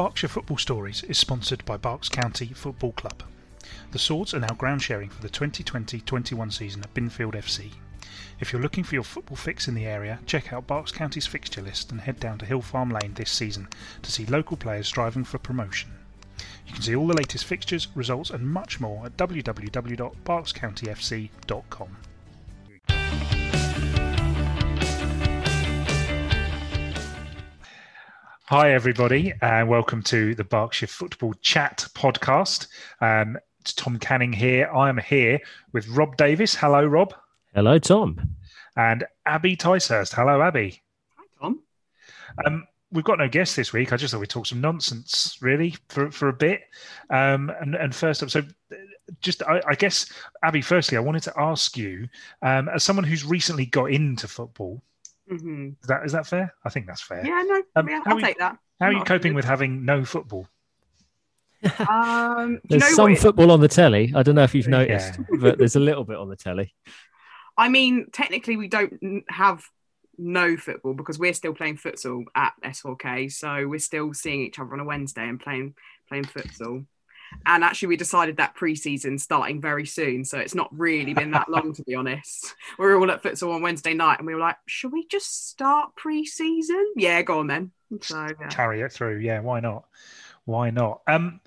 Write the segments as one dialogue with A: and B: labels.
A: Berkshire Football Stories is sponsored by Berks County Football Club. The Swords are now ground sharing for the 2020 21 season at Binfield FC. If you're looking for your football fix in the area, check out Berks County's fixture list and head down to Hill Farm Lane this season to see local players striving for promotion. You can see all the latest fixtures, results, and much more at www.berkscountyfc.com. Hi, everybody, and welcome to the Berkshire Football Chat podcast. Um, it's Tom Canning here. I am here with Rob Davis. Hello, Rob.
B: Hello, Tom.
A: And Abi Ticehurst. Hello, Abi.
C: Hi, Tom.
A: Um, we've got no guests this week. I just thought we'd talk some nonsense, really, for, for a bit. Um, and, and first up, so just I, I, guess, Abi, firstly, I wanted to ask you, um, as someone who's recently got into football,
C: Mm-hmm.
A: Is that is that fair? I think that's fair.
C: Yeah, no,
A: Um,
C: yeah, I'll
A: are you-
C: take that.
A: How are
C: I'm
A: you coping
C: offended.
A: with having no football?
C: Um, do you
B: There's
C: know
B: some
C: what?
B: football on the telly. I don't know if you've
A: Yeah.
B: noticed, but there's a little bit on the telly.
C: I mean, technically, we don't have no football because we're still playing futsal at S4K, so we're still seeing each other on a Wednesday and playing playing futsal. And actually, we decided that pre-season starting very soon, so it's not really been that long, to be honest. We were all at futsal on Wednesday night, and we were like, "Should we just start pre-season?" Yeah, go on then. So yeah.
A: Carry it through. Yeah, why not? Why not? Um,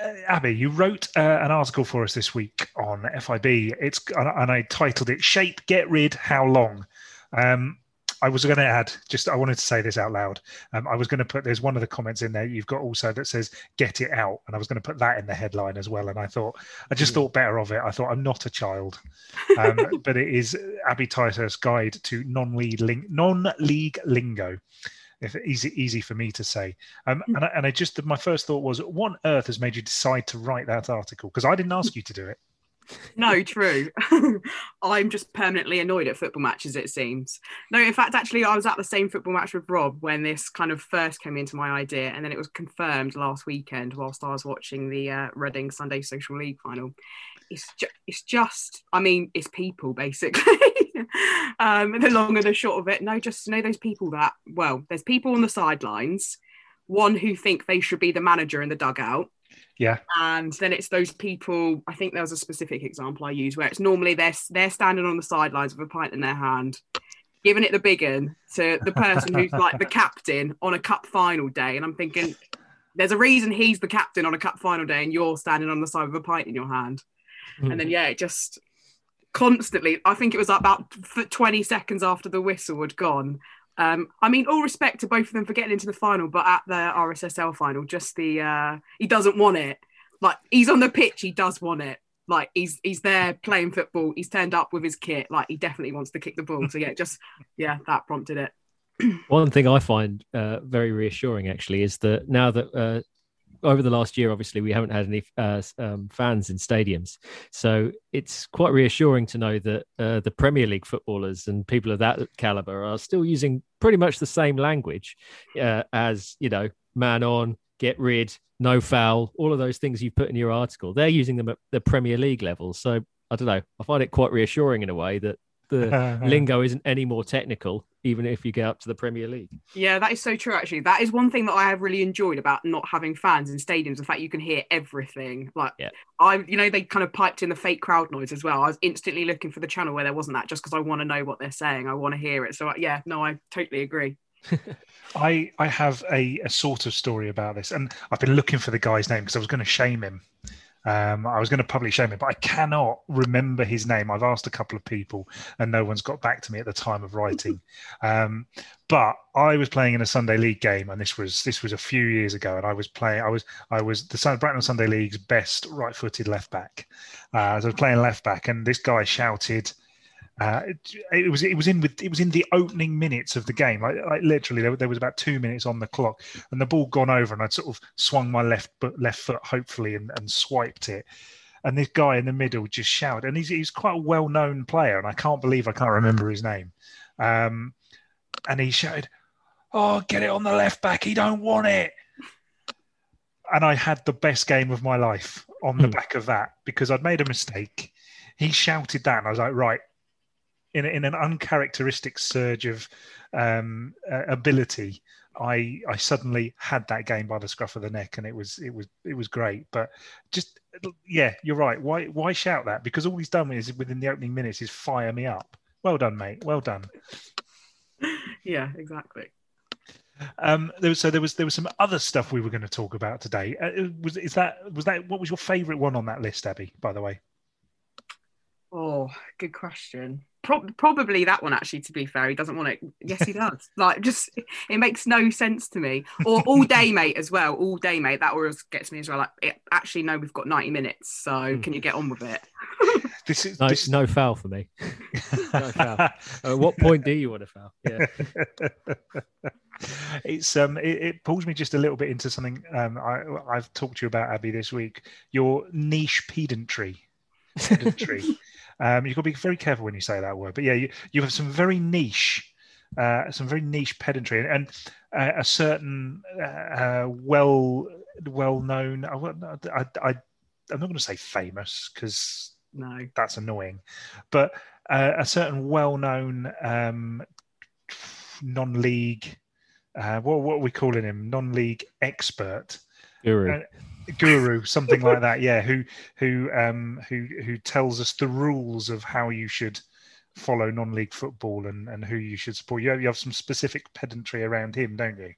A: uh, Abi, you wrote uh, an article for us this week on FIB. It's and I- and I titled it "Shape, Get Rid, How Long." Um, I was going to add, just I wanted to say this out loud. Um, I was going to put there's one of the comments in there you've got also that says "Get it out," and I was going to put that in the headline as well. And I thought I just thought better of it. I thought I'm not a child, um, but it is Abi Ticehurst's guide to non-league ling- non-league lingo. If easy easy for me to say, um, and I, and I just my first thought was, what on earth has made you decide to write that article? Because I didn't ask you to do it.
C: No, true. I'm just permanently annoyed at football matches, it seems. No, in fact, actually, I was at the same football match with Rob when this kind of first came into my idea, and then it was confirmed last weekend whilst I was watching the uh, Reading Sunday Social League final. It's, ju- it's just, I mean, it's people basically. um, the long and the short of it, no, just know those people that, well, there's people on the sidelines, one who think they should be the manager in the dugout,
A: Yeah,
C: and then it's those people i think there was a specific example i use where it's normally they're they're standing on the sidelines with a pint in their hand giving it the big un to the person who's like the captain on a cup final day. And i'm thinking there's a reason he's the captain on a cup final day and you're standing on the side with a pint in your hand. Hmm. And then yeah it just constantly i think it was about 20 seconds after the whistle had gone um, I mean, all respect to both of them for getting into the final, but at the RSSL final, just the uh, he doesn't want it. Like he's on the pitch, he does want it. Like he's he's there playing football. He's turned up with his kit. Like he definitely wants to kick the ball. So yeah, just yeah, that prompted it.
B: One thing I find uh, very reassuring actually is that now that uh, over the last year, obviously, we haven't had any uh, um, fans in stadiums. So it's quite reassuring to know that uh, the Premier League footballers and people of that caliber are still using pretty much the same language uh, as, you know, man on, get rid, no foul, all of those things you put in your article. They're using them at the Premier League level. So I don't know. I find it quite reassuring in a way that the lingo isn't any more technical, even if you get up to the Premier League.
C: Yeah, that is so true. Actually, that is one thing that I have really enjoyed about not having fans in stadiums. The fact you can hear everything. Like,
B: Yeah.
C: I, you know, they kind of piped in the fake crowd noise as well. I was instantly looking for the channel where there wasn't that, just because I want to know what they're saying. I want to hear it. So uh, yeah, no, I totally agree.
A: I I have a, a sort of story about this, and I've been looking for the guy's name because I was going to shame him. Um, I was going to publicly shame him, but I cannot remember his name. I've asked a couple of people, and no one's got back to me at the time of writing. Um, but I was playing in a Sunday League game, and this was this was a few years ago, and I was playing. I was I was the Brighton Sunday League's best right-footed left back. Uh, so I was playing left back, and this guy shouted. Uh, it, it was it was in with it was in the opening minutes of the game. Like, like literally, there, there was about two minutes on the clock, and the ball gone over, and I'd sort of swung my left foot, left foot, hopefully, and, and swiped it. And this guy in the middle just shouted, and he's he's quite a well known player, and I can't believe I can't remember his name. Um, and he shouted, "Oh, get it on the left back! He don't want it." And I had the best game of my life on the
B: Hmm.
A: back of that because I'd made a mistake. He shouted that, and I was like, "Right." In, in an uncharacteristic surge of um, uh, ability, I I suddenly had that game by the scruff of the neck, and it was it was it was great. But just yeah, you're right. Why why shout that? Because all he's done is within the opening minutes is fire me up. Well done, mate. Well done.
C: Yeah, exactly.
A: Um, there was so there was there was some other stuff we were going to talk about today. Uh, was is that was that what was your favourite one on that list, Abi? By the way.
C: Oh, good question. Pro- probably that one actually. To be fair, he doesn't want it. Yes, he does. like, just it makes no sense to me. Or all day, mate, as well. All day, mate. That always gets me as well. Like, it, actually, no, we've got ninety minutes, so mm. can you get on with it?
B: this is no, this... no foul for me. no foul. At what point do you want to foul? Yeah.
A: it's um it, it, pulls me just a little bit into something um I I've talked to you about Abi this week. Your niche pedantry. Pedantry. Um, you've got to be very careful when you say that word. But yeah, you, you have some very niche, uh, some very niche pedantry, and, and uh, a certain uh, uh well well known. I, I, I, I'm not going to say famous because
C: no,
A: that's annoying, but uh, a certain well known um, non-league. Uh, what what are we calling him? Non-league expert.
B: Guru
A: guru, something like that. Yeah, who who um who who tells us the rules of how you should follow non-league football and and who you should support. You have, you have some specific pedantry around him, don't you?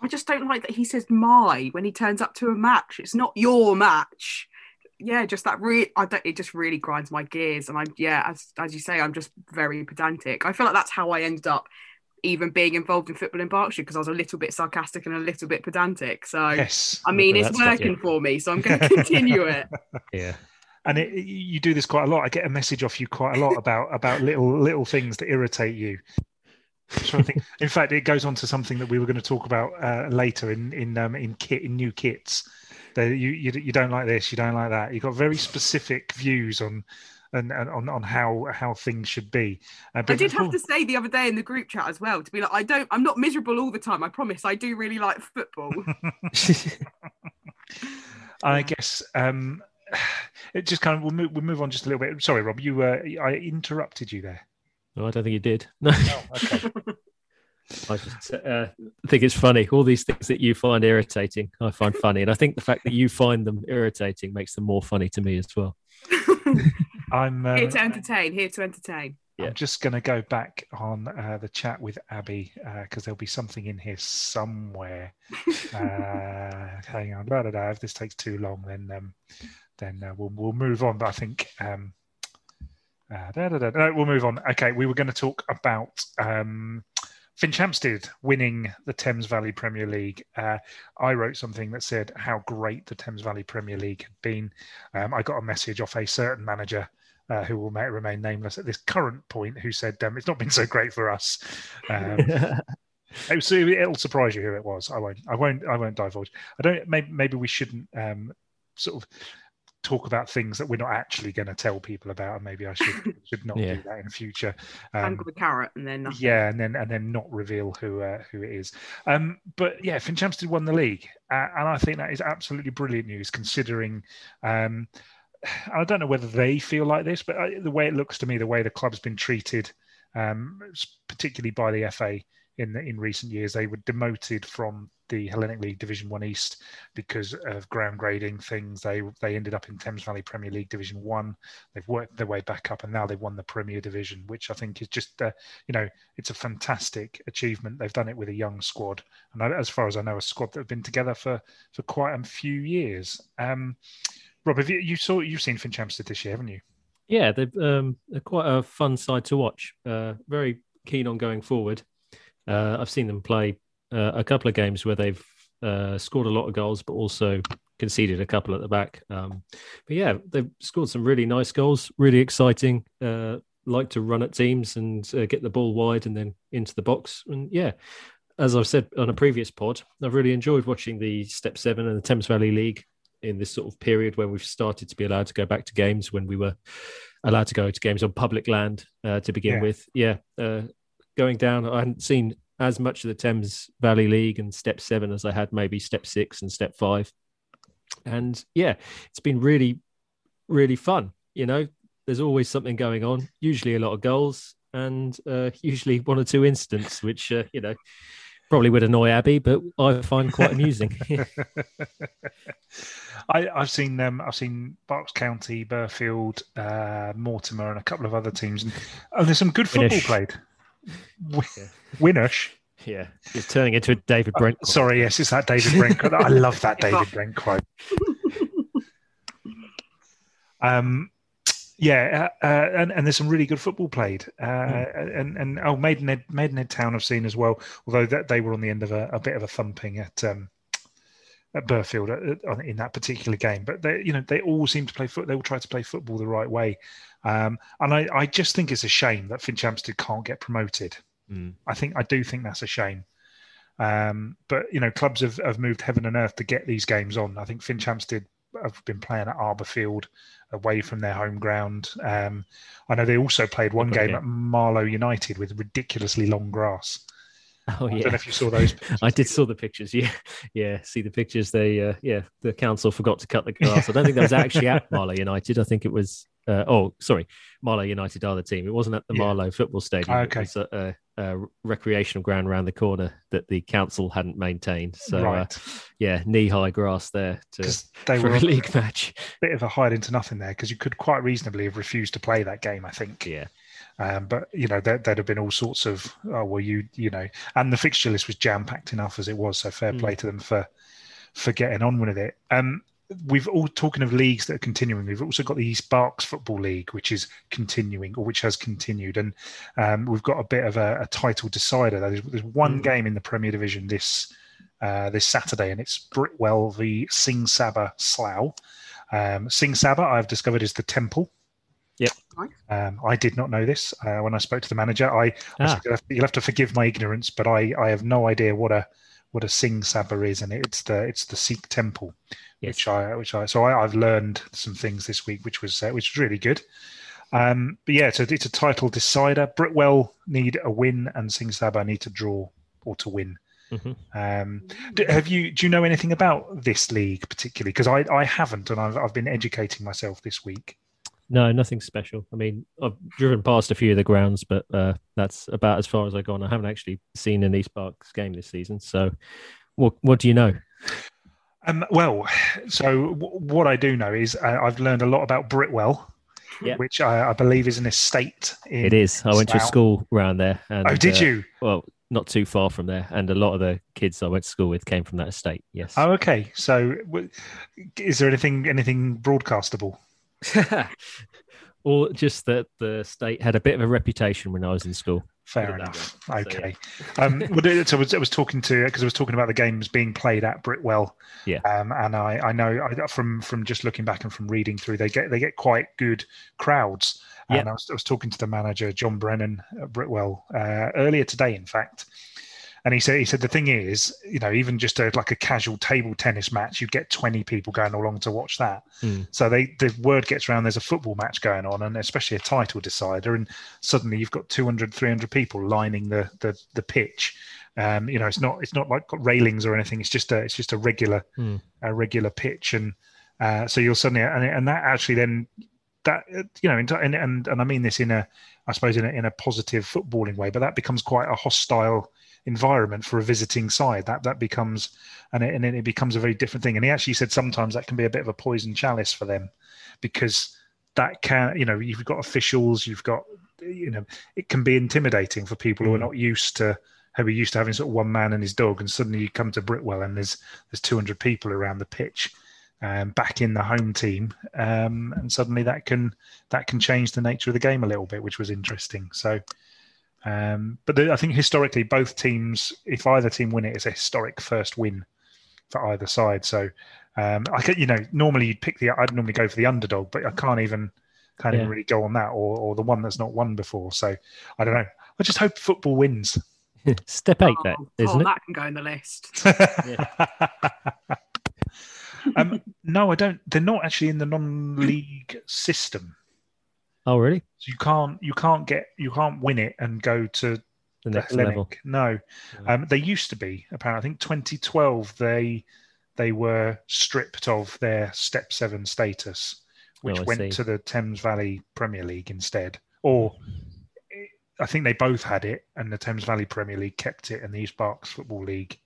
C: I just don't like that he says "my" when he turns up to a match. It's not your match. Yeah, just that. Really, I don't. It just really grinds my gears, and I'm yeah, as as you say, I'm just very pedantic. I feel like that's how I ended up even being involved in football in Berkshire because I was a little bit sarcastic and a little bit pedantic. So,
A: yes,
C: I mean, it's working for me, so I'm going to continue it.
B: Yeah.
A: And it, you do this quite a lot. I get a message off you quite a lot about about little little things that irritate you. So I think, in fact, it goes on to something that we were going to talk about uh, later in in um, in kit in new kits. That you, you you don't like this, you don't like that. You've got very specific views on and, and on, on how how things should be.
C: Uh, I did have to say the other day in the group chat as well to be like, I don't, I'm not miserable all the time. I promise. I do really like football.
A: I guess um, it just kind of we'll move, we'll move on just a little bit. Sorry, Rob, you uh, I interrupted you there.
B: No, I don't think you did. No. Oh, okay. I just uh, think it's funny. All these things that you find irritating, I find funny, and I think the fact that you find them irritating makes them more funny to me as well.
A: I'm um,
C: here to entertain. Here to entertain.
A: Yeah. I'm just going to go back on uh, the chat with Abi because uh, there'll be something in here somewhere. uh, hang on, blah, blah, blah. if this takes too long, then um, then uh, we'll we'll move on. But I think um, uh, da, da, da, no, we'll move on. Okay, we were going to talk about um, Finchampstead winning the Thames Valley Premier League. Uh, I wrote something that said how great the Thames Valley Premier League had been. Um, I got a message off a certain manager uh, who will remain nameless at this current point, who said um, it's not been so great for us. Um, it will surprise you who it was. I won't. I won't. I won't divulge. I don't. Maybe, maybe we shouldn't um, sort of talk about things that we're not actually going to tell people about, and maybe I should should not yeah. do that in future.
C: Um, the carrot, and then nothing.
A: yeah, and then and then not reveal who uh, who it is. Um, but yeah, Finchampstead won the league, uh, and I think that is absolutely brilliant news considering. Um, I don't know whether they feel like this, but uh, the way it looks to me, the way the club's been treated, um, particularly by the FA in in recent years, they were demoted from the Hellenic League Division One East because of ground grading things. They they ended up in Thames Valley Premier League Division One. They've worked their way back up, and now they've won the Premier Division, which I think is just uh, you know it's a fantastic achievement. They've done it with a young squad, and as far as I know, a squad that have been together for for quite a few years. Um, Rob, have you, you saw you've seen Finchampstead this year, haven't you?
B: Yeah, they're, um, they're quite a fun side to watch. Uh, very keen on going forward. Uh, I've seen them play uh, a couple of games where they've uh, scored a lot of goals, but also conceded a couple at the back. Um, but yeah, they've scored some really nice goals, really exciting. Uh, like to run at teams and uh, get the ball wide and then into the box. And yeah, as I've said on a previous pod, I've really enjoyed watching the Step Seven and the Thames Valley League in this sort of period when we've started to be allowed to go back to games when we were allowed to go to games on public land uh, to begin yeah. with. Yeah, uh, going down, I hadn't seen as much of the Thames Valley League and Step Seven as I had maybe Step Six and Step Five. And yeah, it's been really, really fun. You know, there's always something going on. Usually a lot of goals, and uh, usually one or two incidents, which uh, you know Probably would annoy Abi, but I find quite amusing.
A: I, I've seen um, I've seen Berks County, Burghfield, uh, Mortimer, and a couple of other teams, and, and there's some good football
B: Winnish.
A: played. W-
B: Yeah.
A: Winnish.
B: yeah, it's turning into a David Brent. quote.
A: Sorry, yes, it's that David Brent. quote. I love that David Brent quote. um, yeah, uh, uh, and, and there's some really good football played, uh, and and oh, Maidenhead Maidenhead Town I've seen as well. Although that they were on the end of a, a bit of a thumping at um, at Burghfield uh, uh, in that particular game, but they you know they all seem to play foot. They all try to play football the right way, um, and I, I just think it's a shame that Finchampstead can't get promoted.
B: Mm.
A: I think I do think that's a shame. Um, but you know, clubs have, have moved heaven and earth to get these games on. I think Finchampstead have been playing at Arborfield away from their home ground. Um, I know they also played one
B: Okay.
A: game at Marlow United with ridiculously long grass.
B: Oh yeah,
A: I don't know if you saw those. pictures.
B: I did saw the pictures. Yeah, yeah. See the pictures. They, uh, yeah, the council forgot to cut the grass. I don't think that was actually at Marlow United. I think it was. Uh, oh, sorry, Marlow United are the team. It wasn't at the
A: Yeah.
B: Marlow football stadium.
A: Okay.
B: Was a, a recreational ground around the corner that the council hadn't maintained. So, uh, yeah, knee-high grass there to,
A: they
B: for
A: were
B: a league match.
A: bit of a hide into nothing there because you could quite reasonably have refused to play that game. I think.
B: Yeah,
A: Um, but you know, there, there'd have been all sorts of oh well, you you know, and the fixture list was jam packed enough as it was. So fair
B: Mm.
A: play to them for for getting on with it. Um, we've all talking of leagues that are continuing. We've also got the East Berks Football League, which is continuing or which has continued, and um, we've got a bit of a, a title decider. There's, there's one
B: Mm.
A: game in the Premier Division this uh, this Saturday, and it's Britwell v Singh Sabha Slough. Um, Singh Sabha, I've discovered, is the Temple. Um, I did not know this uh, when I spoke to the manager. I, I
B: Ah.
A: said, you'll, have to, you'll have to forgive my ignorance, but I, I have no idea what a what a Singh Sabha is, and it's the it's the Sikh temple,
B: yes.
A: which I which I so I, I've learned some things this week, which was uh, which was really good. Um, but yeah, so it's a title decider. Britwell need a win, and Singh Sabha need to draw or to win.
B: Mhm.
A: Um, do, have you do you know anything about this league particularly? Because I, I haven't, and I've I've been educating myself this week.
B: No, nothing special. I mean, I've driven past a few of the grounds, but uh, that's about as far as I've gone. I haven't actually seen an East Berks game this season. So, what what do you know?
A: Um, well, so w- what I do know is uh, I've learned a lot about Britwell, which I, I believe is an estate. In,
B: It is. I went to a school around there. And,
A: Oh, did
B: uh,
A: you?
B: Well, not too far from there, and a lot of the kids I went to school with came from that estate. Yes.
A: Oh, okay. So, w- is there anything anything broadcastable?
B: or just that the state had a bit of a reputation when I was in school.
A: Fair
B: Put it that
A: enough.
B: way. So,
A: Okay. um, well, so I was, I was talking to because I was talking about the games being played at Britwell.
B: Yeah.
A: Um, and I, I know I, from from just looking back and from reading through, they get they get quite good crowds.
B: Yeah.
A: And I was, I was talking to the manager John Brennan at Britwell uh, earlier today, in fact. And he said he said the thing is, you know, even just a, like a casual table tennis match, you'd get twenty people going along to watch that.
B: Hmm.
A: So they the word gets around there's a football match going on, and especially a title decider, and suddenly you've got 200 300 people lining the the, the pitch um, you know it's not it's not like got railings or anything it's just a it's just a regular
B: Hmm.
A: a regular pitch and uh, so you'll suddenly and, and that actually then that you know and and, and i mean this in a i suppose in a, in a positive footballing way but that becomes quite a hostile environment for a visiting side. That that becomes and it, and it becomes a very different thing. And he actually said sometimes that can be a bit of a poison chalice for them because that can you know you've got officials you've got you know it can be intimidating for people who are
B: Mm.
A: not used to who are used to having sort of one man and his dog and suddenly you come to Britwell and there's there's 200 people around the pitch um, back in the home team um, and suddenly that can that can change the nature of the game a little bit which was interesting. So um, but the, I think historically both teams if either team win it it's a historic first win for either side so um, I could, you know, normally you'd pick the. I'd normally go for the underdog, but I can't even, can't even
B: Yeah.
A: really go on that, or or the one that's not won before. So I don't know. I just hope football wins.
B: Step eight, that
C: oh,
B: isn't
C: oh,
B: it?
C: that can go in the list.
A: um, no, I don't. They're not actually in the non-league system,
B: Oh, really?
A: so you can't you can't get you can't win it and go to
B: The
A: the
B: next
A: Hellenic.
B: level.
A: No, um, they used to be. Apparently, I think 2012 they they were stripped of their Step Seven status, which
B: Oh,
A: went
B: see.
A: to the Thames Valley Premier League instead. Or I think they both had it, and the Thames Valley Premier League kept it, and the East Berks Football League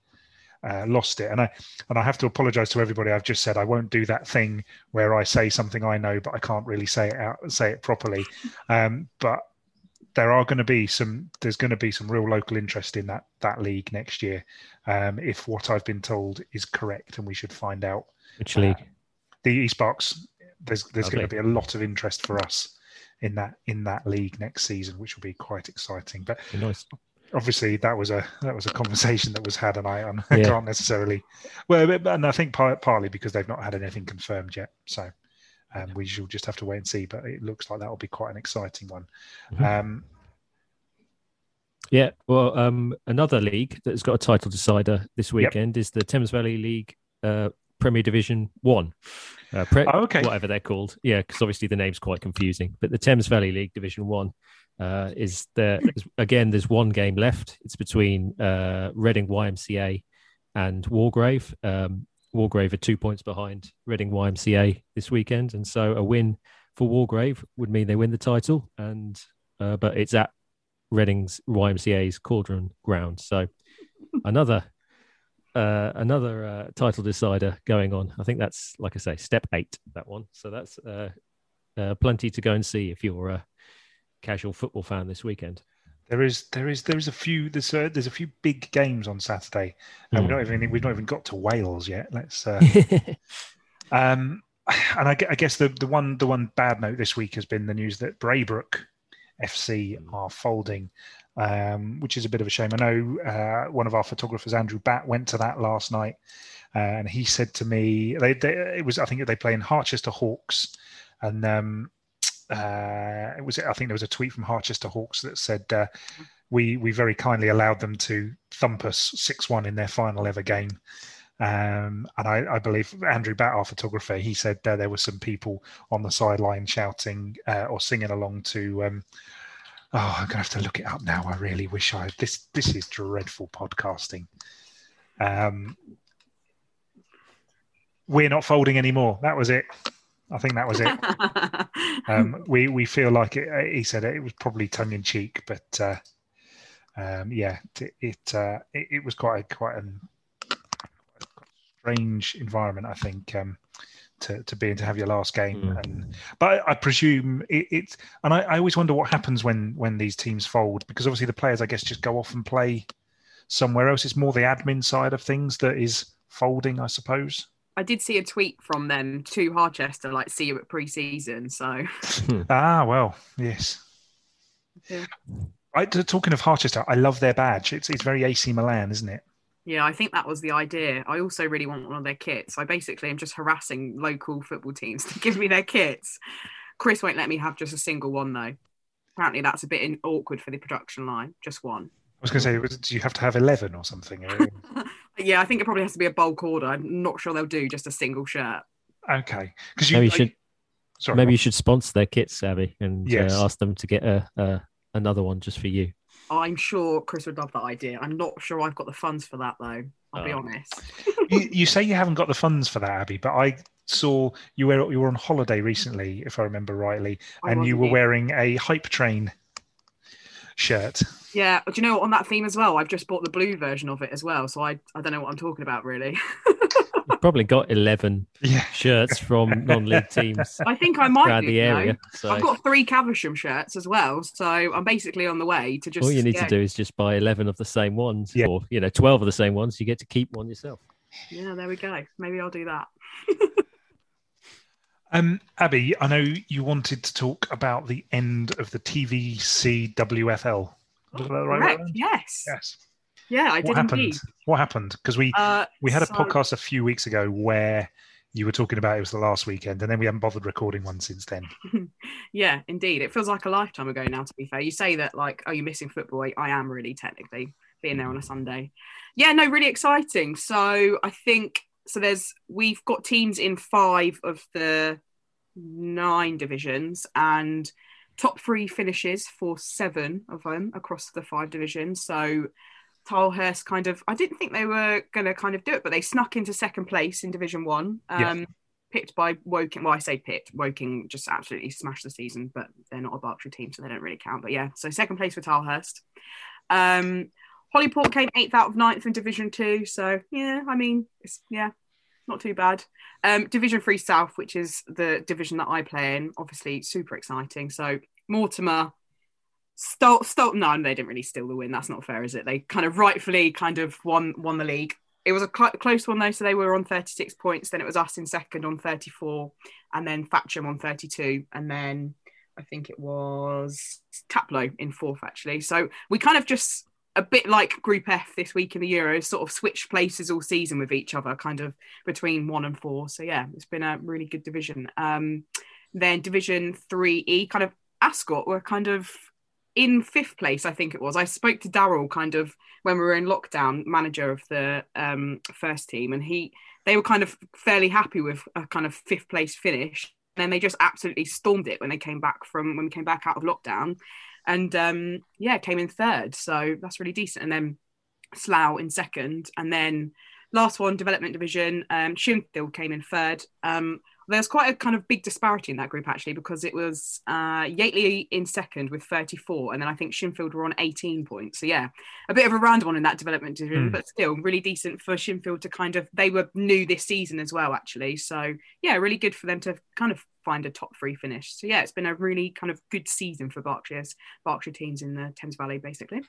A: uh, lost it. And I and I have to apologise to everybody. I've just said I won't do that thing where I say something I know, but I can't really say it out, say it properly. Um, but there are going to be some. There's going to be some real local interest in that that league next year, um, if what I've been told is correct, and we should find out.
B: Which league? Uh,
A: the East Berks. There's there's going to be a lot of interest for us in that in that league next season, which will be quite exciting. But
B: nice
A: obviously that was a that was a conversation that was had, and I, I yeah. can't necessarily. Well, and I think part, partly because they've not had anything confirmed yet, so um, we shall just have to wait and see. But it looks like that will be quite an exciting one. Mm-hmm. Um,
B: yeah, well, um, another league that's got a title decider this weekend yep. is the Thames Valley League uh, Premier Division One. Uh, pre- oh, okay. Whatever they're called. Yeah, because obviously the name's quite confusing. But the Thames Valley League Division One uh, is there again? There's one game left. It's between uh, Reading YMCA and Wargrave. Um, Wargrave are two points behind Reading YMCA this weekend, and so a win for Wargrave would mean they win the title. And uh, but it's at Reading's YMCA's Cauldron ground, so another uh, another uh, title decider going on. I think that's like I say, step eight that one. So that's uh, uh plenty to go and see if you're a casual football fan this weekend.
A: There is, there is, there is a few. There's a, there's a few big games on Saturday, and mm. we're not even we've not even got to Wales yet. Let's. Uh, um, and I, I, guess the the one the one bad note this week has been the news that Braybrook FC hmm. are folding, um, which is a bit of a shame. I know uh, one of our photographers, Andrew Batt, went to that last night, uh, and he said to me, they, they, it was I think they play in Harchester Hawks, and um, uh, it was I think there was a tweet from Harchester Hawks that said uh, we we very kindly allowed them to thump us six one in their final ever game. Um, and I, I, believe Andrew Batt, our photographer, he said uh, there were some people on the sideline shouting uh, or singing along to. Um, oh, I'm gonna have to look it up now. I really wish I. This this is dreadful podcasting. Um, we're not folding anymore. That was it. I think that was it. um, we we feel like it. Uh, he said it, it was probably tongue in cheek, but uh, um, yeah, it it, uh, it, it was quite a, quite an strange environment. I think um, to to be and to have your last game, mm. and but I, I presume it, it's and I, I always wonder what happens when when these teams fold because obviously the players I guess just go off and play somewhere else. It's more the admin side of things that is folding, I suppose.
C: I did see a tweet from them to Harchester, like "See you at pre-season." So
A: ah, well, yes. Yeah. I, talking of Harchester, I love their badge. It's it's very AC Milan, isn't it?
C: Yeah, I think that was the idea. I also really want one of their kits. I basically am just harassing local football teams to give me their kits. Chris won't let me have just a single one though. Apparently, that's a bit awkward for the production line. Just one.
A: I was going to say, do you have to have eleven or something?
C: Yeah, I think it probably has to be a bulk order. I'm not sure they'll do just a single shirt.
A: Okay,
B: because you maybe you should. Sorry, maybe you should sponsor their kits, Abi, and uh, yes. uh, ask them to get a, a another one just for you.
C: I'm sure Chris would love that idea. I'm not sure I've got the funds for that though. I'll oh. be honest.
A: you, you, say you haven't got the funds for that, Abi, but I saw you were you were on holiday recently, if I remember rightly, and you were wearing a hype train shirt.
C: Yeah, do you know on that theme as well? I've just bought the blue version of it as well, so I I don't know what I'm talking about really.
B: You've probably got eleven yeah. shirts from non-league teams.
C: I think I might around do, the area. So. I've got three Caversham shirts as well, so I'm basically on the way to just.
B: All you need to do is just buy eleven of the same ones, yeah. or you know, twelve of the same ones. You get to keep one yourself.
C: Yeah, there we go. Maybe I'll do that.
A: Um, Abi, I know you wanted to talk about the end of the TVC WFL.
C: Oh, right correct. Yes.
A: Yes.
C: Yeah, I did.
A: what happened?
C: indeed.
A: What happened? Because we uh, we had a so... podcast a few weeks ago where you were talking about it was the last weekend, and then we haven't bothered recording one since then.
C: yeah, indeed. It feels like a lifetime ago now. To be fair, you say that like, oh, you're missing football. I am really technically being there on a Sunday. Yeah, no, really exciting. So I think so there's we've got teams in five of the nine divisions and top three finishes for seven of them across the five divisions. So Tilehurst kind of I didn't think they were going to kind of do it, but they snuck into second place in Division One. Um, picked by Woking. Well, I say picked. Woking just absolutely smashed the season, but they're not a Berkshire team, so they don't really count. But yeah, so second place for Tilehurst. Um, Holyport came eighth out of ninth in Division Two. So yeah, I mean, it's yeah, not too bad. Um, division Three South, which is the division that I play in, obviously super exciting. So Mortimer stole, stole. No, they didn't really steal the win. That's not fair, is it? They kind of rightfully kind of won won the league. It was a cl- close one though, so they were on 36 points. Then it was us in second on 34, and then Thatcham on 32, and then I think it was Taplow in fourth actually. So we kind of just a bit like Group F this week in the Euros, sort of switched places all season with each other, kind of between one and four. So yeah, it's been a really good division. Um, then Division Three E, kind of Ascot were kind of in fifth place, I think it was. I spoke to Daryl kind of when we were in lockdown, manager of the um, first team, and he they were kind of fairly happy with a kind of fifth place finish. And then they just absolutely stormed it when they came back from when we came back out of lockdown, and um, yeah, came in third. So that's really decent. And then Slough in second, and then last one, development division, um, Shinfield came in third. Um, there's quite a kind of big disparity in that group actually because it was uh, Yateley in second with 34 and then I think Shinfield were on 18 points. So yeah a bit of a random one in that development division mm. but still really decent for Shinfield to kind of they were new this season as well actually. So yeah really good for them to kind of find a top three finish. So yeah it's been a really kind of good season for Berkshire's Berkshire teams in the Thames Valley basically.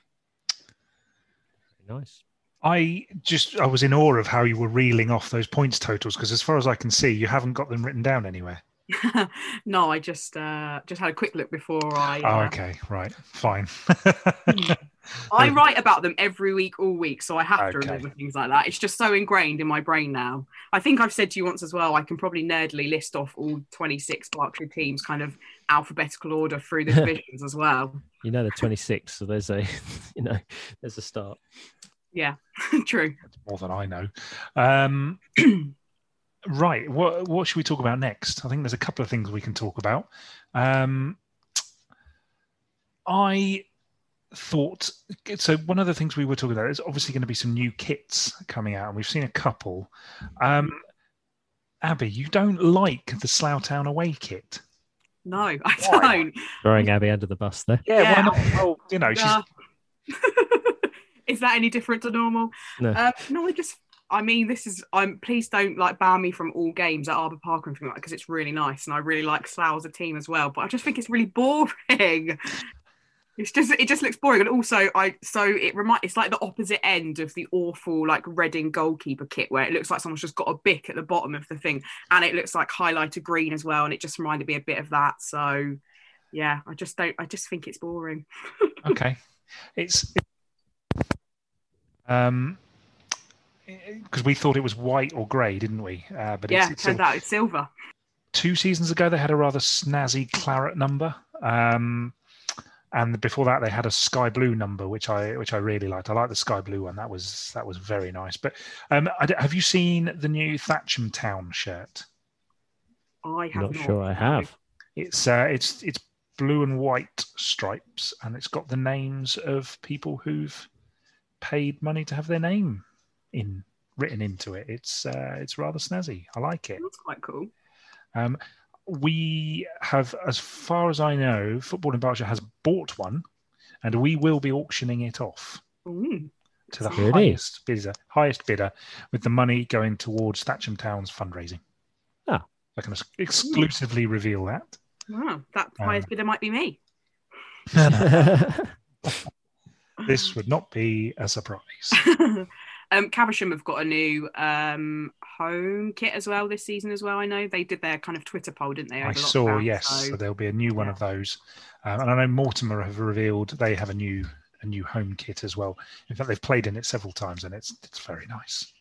B: Nice
A: I just I was in awe of how you were reeling off those points totals because as far as I can see, you haven't got them written down anywhere.
C: no, I just uh, just had a quick look before I.
A: Oh, uh... Oh, okay, right, fine.
C: I write about them every week, all week, so I have okay. to remember things like that. It's just so ingrained in my brain now. I think I've said to you once as well. I can probably nerdily list off all twenty-six Berkshire teams, kind of alphabetical order through the divisions as well.
B: You know the twenty-six, so there's a, you know, there's a start.
C: Yeah, true.
A: That's more than I know. Um, right. What what should we talk about next? I think there's a couple of things we can talk about. Um, I thought so. One of the things we were talking about is obviously going to be some new kits coming out, and we've seen a couple. Um, Abi, you don't like the Slough Town away kit.
C: No, I why? don't.
B: Throwing Abi under the bus there.
A: Yeah, yeah. why not? Well, you know, she's
C: is that any different to normal? No. Uh, no, I just I mean, this is. I'm. Please don't like ban me from all games at Arbour Park or anything like that, because it's really nice and I really like Slough as a team as well. But I just think it's really boring. It's just. It just looks boring, and also I. So it remind. It's like the opposite end of the awful like Reading goalkeeper kit where it looks like someone's just got a bic at the bottom of the thing, and it looks like highlighter green as well, and it just reminded me a bit of that. So, yeah, I just don't. I just think it's boring.
A: okay, it's um, because we thought it was white or grey, didn't we?
C: Uh, but yeah, it's, it's out it's silver.
A: Two seasons ago, they had a rather snazzy claret number, um, and before that, they had a sky blue number, which I which I really liked. I like the sky blue one. That was that was very nice. But um, have you seen the new Thatcham Town shirt?
C: I have not,
B: not. sure. I have.
A: It's uh, it's it's blue and white stripes, and it's got the names of people who've paid money to have their name in written into it. It's uh, it's rather snazzy. I like it.
C: That's quite cool.
A: Um, we have, as far as I know, Football in Berkshire has bought one, and we will be auctioning it off
C: Ooh,
A: to the highest bidder, highest bidder, with the money going towards Thatcham Town's fundraising.
B: Ah,
A: I can exclusively Ooh. revel that.
C: Wow, that highest um, bidder might be me.
A: this would not be a surprise.
C: um, Caversham have got a new um, home kit as well this season as well. I know they did their kind of Twitter poll, didn't they?
A: I saw, yes. So, so, there'll be a new one yeah. of those, um, and I know Mortimer have revealed they have a new a new home kit as well. In fact, they've played in it several times, and it's it's very nice.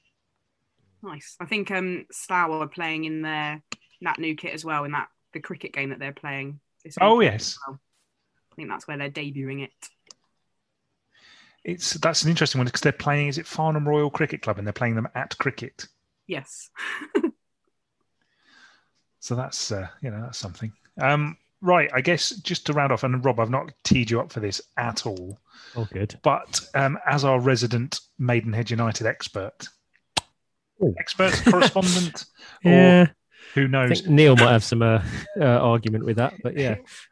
C: Nice. I think um, Slough are playing in their that new kit as well in that the cricket game that they're playing.
A: oh yes.
C: Well. I think that's where they're debuting it
A: it's that's an interesting one because they're playing. Is it Farnham Royal Cricket Club, and they're playing them at cricket?
C: Yes.
A: so that's uh, you know that's something. Um, right, I guess just to round off, and Rob, I've not teed you up for this at all.
B: Oh, good.
A: But um, as our resident Maidenhead United expert, Ooh. expert correspondent,
B: yeah.
A: Who
B: I
A: knows?
B: think Neil might have some uh, uh, argument with that, but yeah,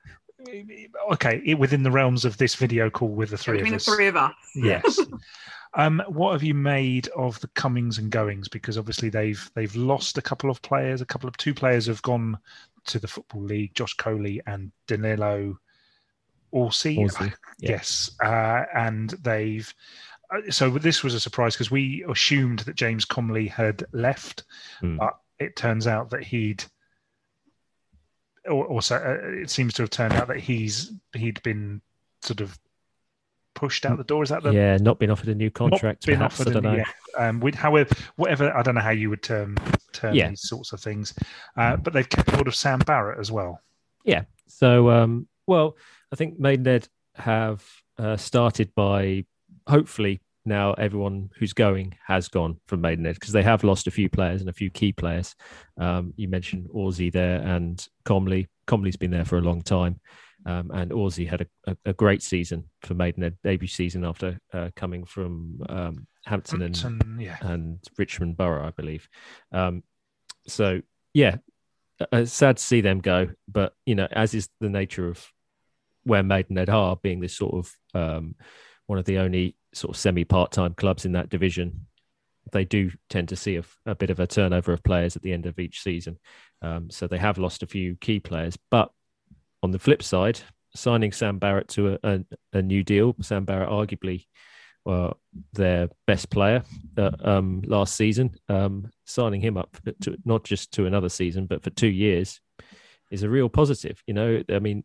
A: Okay, it, within the realms of this video call with the three
C: Between
A: of
C: the
A: us.
C: three of us.
A: Yes. um, what have you made of the comings and goings? Because obviously they've they've lost a couple of players. A couple of two players have gone to the football league. Josh Coley and Danilo Orsi.
B: Orsi, yeah.
A: Yes, uh, and they've. uh, So this was a surprise because we assumed that James Comley had left,
B: Hmm.
A: but it turns out that he'd. Or- Also, uh, it seems to have turned out that he's he'd been sort of pushed out the door. Is that the
B: yeah, not been offered a new contract.
A: been
B: Perhaps I
A: offered
B: don't
A: any-
B: know.
A: yeah. Um, with however, whatever I don't know how you would term term
B: Yeah.
A: these sorts of things, uh, but they've kept hold of Sam Barrett as well. Yeah.
B: So, um, well, I think Maidenhead have uh, started by hopefully now everyone who's going has gone from Maidenhead because they have lost a few players and a few key players. Um, you mentioned Orsi there and Comley. Comley's been there for a long time. Um, and Orsi had a, a, great season for Maidenhead, debut season after uh, coming from um, Hampton and
A: yeah,
B: and Richmond Borough, I believe. Um, so yeah, uh, sad to see them go, but you know, as is the nature of where Maidenhead are, being this sort of um, one of the only sort of semi-part-time clubs in that division, they do tend to see a, a bit of a turnover of players at the end of each season. Um, so they have lost a few key players, but on the flip side, signing Sam Barrett to a, a, a new deal, Sam Barrett arguably well, their best player uh, um, last season. Um, signing him up to not just to another season, but for two years is a real positive. You know, I mean,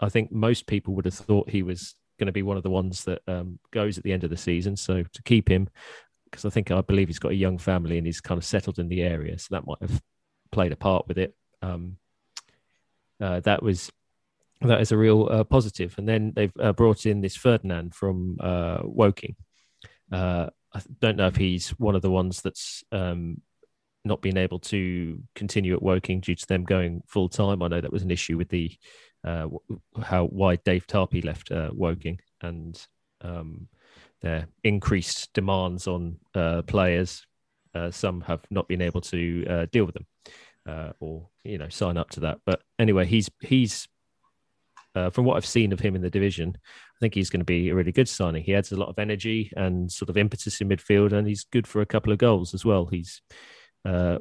B: I think most people would have thought he was going to be one of the ones that um, goes at the end of the season. So to keep him, because I think I believe he's got a young family and he's kind of settled in the area, so that might have played a part with it. Um, uh, that was that is a real uh, positive. And then they've uh, brought in this Ferdinand from uh, Woking. Uh, I don't know if he's one of the ones that's um, not been able to continue at Woking due to them going full time. I know that was an issue with the uh, how why Dave Tarpey left uh, Woking and um, their increased demands on uh, players. Uh, some have not been able to uh, deal with them uh, or you know sign up to that. But anyway, he's he's from what I've seen of him in the division, I think he's going to be a really good signing. He adds a lot of energy and sort of impetus in midfield, and he's good for a couple of goals as well. He's uh,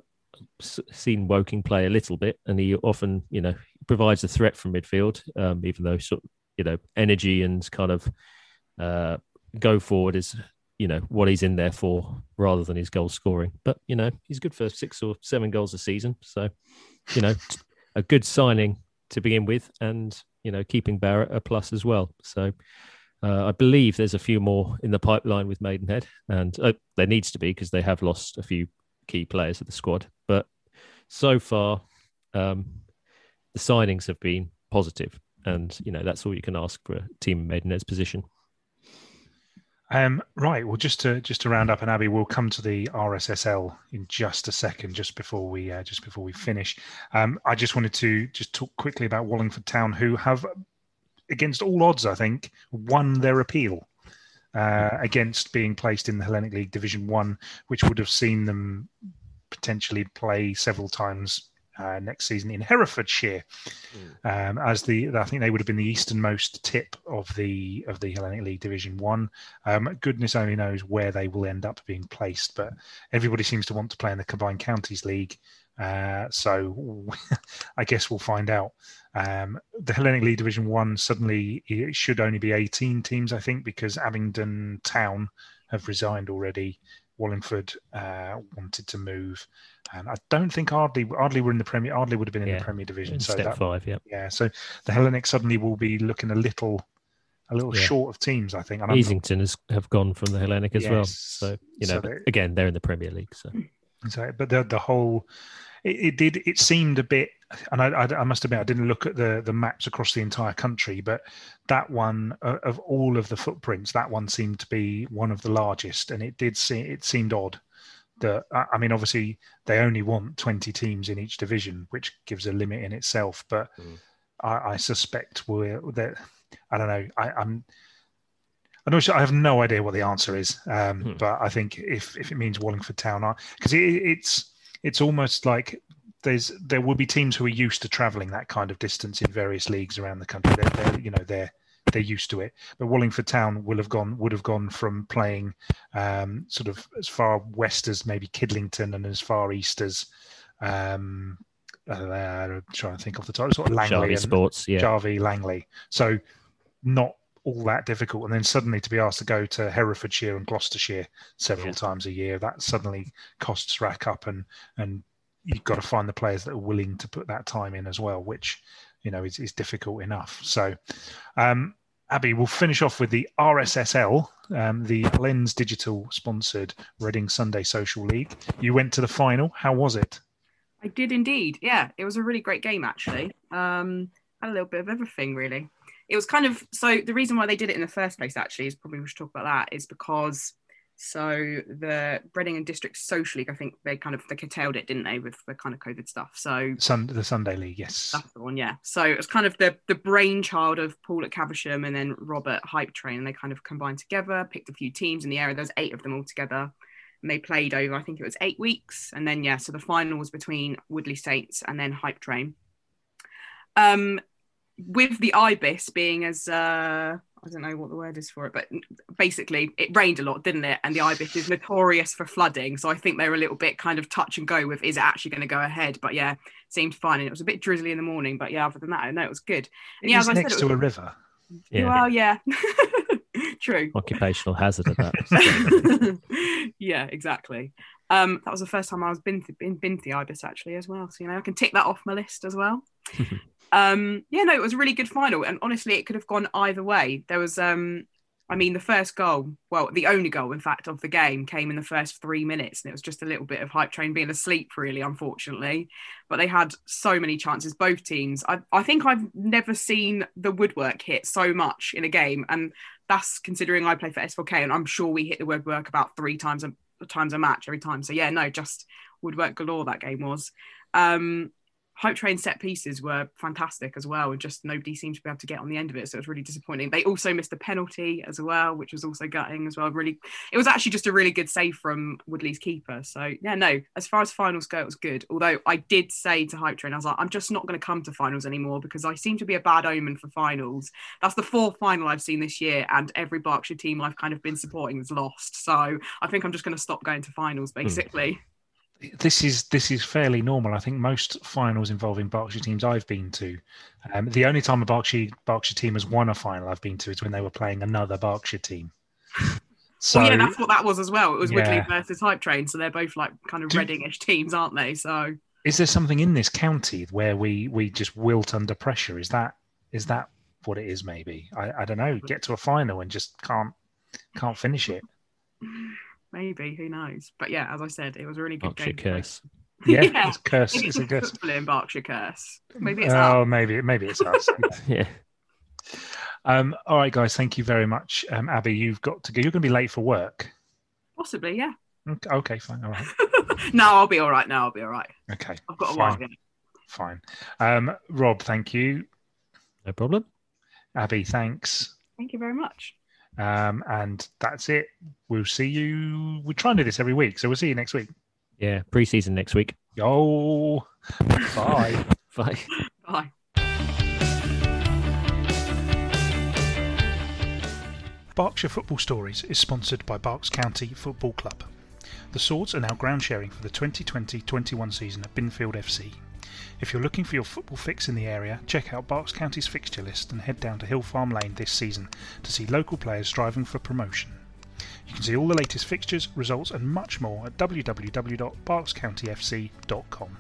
B: seen Woking play a little bit, and he often, you know, provides a threat from midfield, um, even though sort of, you know, energy and kind of uh, go forward is, you know, what he's in there for rather than his goal scoring. But, you know, he's good for six or seven goals a season. So, you know, a good signing to begin with, and you know, keeping Barrett a plus as well. So uh, I believe there's a few more in the pipeline with Maidenhead, and uh, there needs to be because they have lost a few key players of the squad. So far, um, the signings have been positive, and you know that's all you can ask for a team in Maidenhead's position.
A: Um, right. Well, just to just to round up, and Abi, we'll come to the RSSL in just a second, just before we uh, just before we finish. Um, I just wanted to just talk quickly about Wallingford Town, who have, against all odds, I think, won their appeal uh, against being placed in the Hellenic League Division One, which would have seen them potentially play several times uh, next season in Herefordshire, um, as the I think they would have been the easternmost tip of the of the Hellenic League Division One. Um, goodness only knows where they will end up being placed, but everybody seems to want to play in the Combined Counties League. Uh, so I guess we'll find out. Um, the Hellenic League Division One suddenly it should only be 18 teams, I think, because Abingdon Town have resigned already. Wallingford uh, wanted to move, and I don't think Ardley Ardley were in the Premier. Ardley would have been in
B: Yeah,
A: the Premier Division, so
B: step
A: that
B: five, yeah.
A: yeah. So the Hellenic suddenly will be looking a little a little
B: Yeah.
A: short of teams, I think. And
B: Easington has have gone from the Hellenic as well, so you know, but
A: they-
B: again, they're in the Premier League, so
A: So, but the the whole it, it did it seemed a bit, and I, I, I must admit I didn't look at the the maps across the entire country, but that one uh, of all of the footprints, that one seemed to be one of the largest, and it did see it seemed odd. That I I mean, obviously they only want twenty teams in each division, which gives a limit in itself. But
B: Mm.
A: I, I suspect we're that I don't know. I, I'm I'm not sure. I have no idea what the answer is, um,
B: Hmm.
A: but I think if if it means Wallingford Town, because it, it's it's almost like there's there will be teams who are used to travelling that kind of distance in various leagues around the country. They're, they're you know they're they're used to it. But Wallingford Town will have gone would have gone from playing um, sort of as far west as maybe Kidlington and as far east as um, uh, trying to think of the title, sort of Langley and
B: Sports, yeah,
A: Jarvie Langley. So not all that difficult. And then suddenly to be asked to go to Herefordshire and Gloucestershire several yeah. times a year, that suddenly costs rack up and and you've got to find the players that are willing to put that time in as well, which you know is, is difficult enough. So um, Abi, we'll finish off with the RSSL, um, the Lens Digital sponsored Reading Sunday Social League. You went to the final. How was it?
C: I did indeed. Yeah, it was a really great game actually. Um, had a little bit of everything really it was kind of so the reason why they did it in the first place actually is probably we should talk about that is because so the Reading and District Social League, I think they kind of they curtailed it, didn't they, with the kind of COVID stuff. So
A: Sun, the Sunday League, yes,
C: that's the one, yeah. So it was kind of the the brainchild of Paul at Caversham and then Robert Hype Train, and they kind of combined together, picked a few teams in the area. There's eight of them all together, and they played over I think it was eight weeks, and then yeah, so the final was between Woodley Saints and then Hype Train. Um, with the ibis being as uh, I don't know what the word is for it, but basically it rained a lot, didn't it? And the ibis is notorious for flooding, so I think they were a little bit kind of touch and go with is it actually going to go ahead? But yeah, seemed fine, and it was a bit drizzly in the morning, but yeah, other than that, no, it was good.
A: And it yeah, as I next said, to was, a river.
C: Yeah. Well, yeah. True.
B: Occupational hazard of that.
C: yeah, exactly. Um, that was the first time I was been to, been, been to the ibis actually as well. So you know I can tick that off my list as well. Um, yeah, no, it was a really good final, and honestly, it could have gone either way. There was, um, I mean, the first goal, well, the only goal, in fact, of the game came in the first three minutes, and it was just a little bit of hype train being asleep, really, unfortunately. But they had so many chances, both teams. I, I think I've never seen the woodwork hit so much in a game, and that's considering I play for S4K, and I'm sure we hit the woodwork about three times times a match every time. So yeah, no, just woodwork galore that game was. Um, Hype Train set pieces were fantastic as well, and just nobody seemed to be able to get on the end of it. So it was really disappointing. They also missed a penalty as well, which was also gutting as well. Really, it was actually just a really good save from Woodley's keeper. So yeah, no, as far as finals go, it was good. Although I did say to Hype Train, I was like, I'm just not going to come to finals anymore because I seem to be a bad omen for finals. That's the fourth final I've seen this year, and every Berkshire team I've kind of been supporting has lost. So I think I'm just going to stop going to finals, hmm. basically
A: this is this is fairly normal. I think most finals involving Berkshire teams I've been to, um, the only time a Berkshire Berkshire team has won a final I've been to is when they were playing another Berkshire team.
C: So well, yeah, that's what that was as well. It was yeah. Woodley versus Hype Train, so they're both like kind of Do, Readingish teams, aren't they? So
A: is there something in this county where we we just wilt under pressure? Is that is that what it is? Maybe I, I don't know. Get to a final and just can't can't finish it.
C: Maybe who knows? But yeah, as I said, it was a really good
B: Berkshire
C: game.
B: Curse.
A: Yeah, yeah, it's curse. It's,
C: a
A: curse.
C: in Berkshire curse. Maybe it's
A: oh, maybe maybe it's us.
B: yeah.
A: Um, all right, guys. Thank you very much, um, Abi. You've got to go. You're going to be late for work.
C: Possibly, yeah.
A: Okay, okay fine. All right.
C: no, I'll be all right. No, I'll be all right.
A: Okay.
C: I've got a fine. while.
A: Fine. Um, Rob, thank you.
B: No problem.
A: Abi, thanks.
C: Thank you very much.
A: Um, and that's it. We'll see you. We try and do this every week, so we'll see you next week.
B: Yeah, preseason next week.
A: Oh, bye.
B: bye.
C: Bye.
A: Berkshire Football Stories is sponsored by Berks County Football Club. The Swords are now ground sharing for the 2020 21 season at Binfield FC. If you're looking for your football fix in the area, check out Berks County's fixture list and head down to Hill Farm Lane this season to see local players striving for promotion. You can see all the latest fixtures, results, and much more at www.berkscountyfc.com.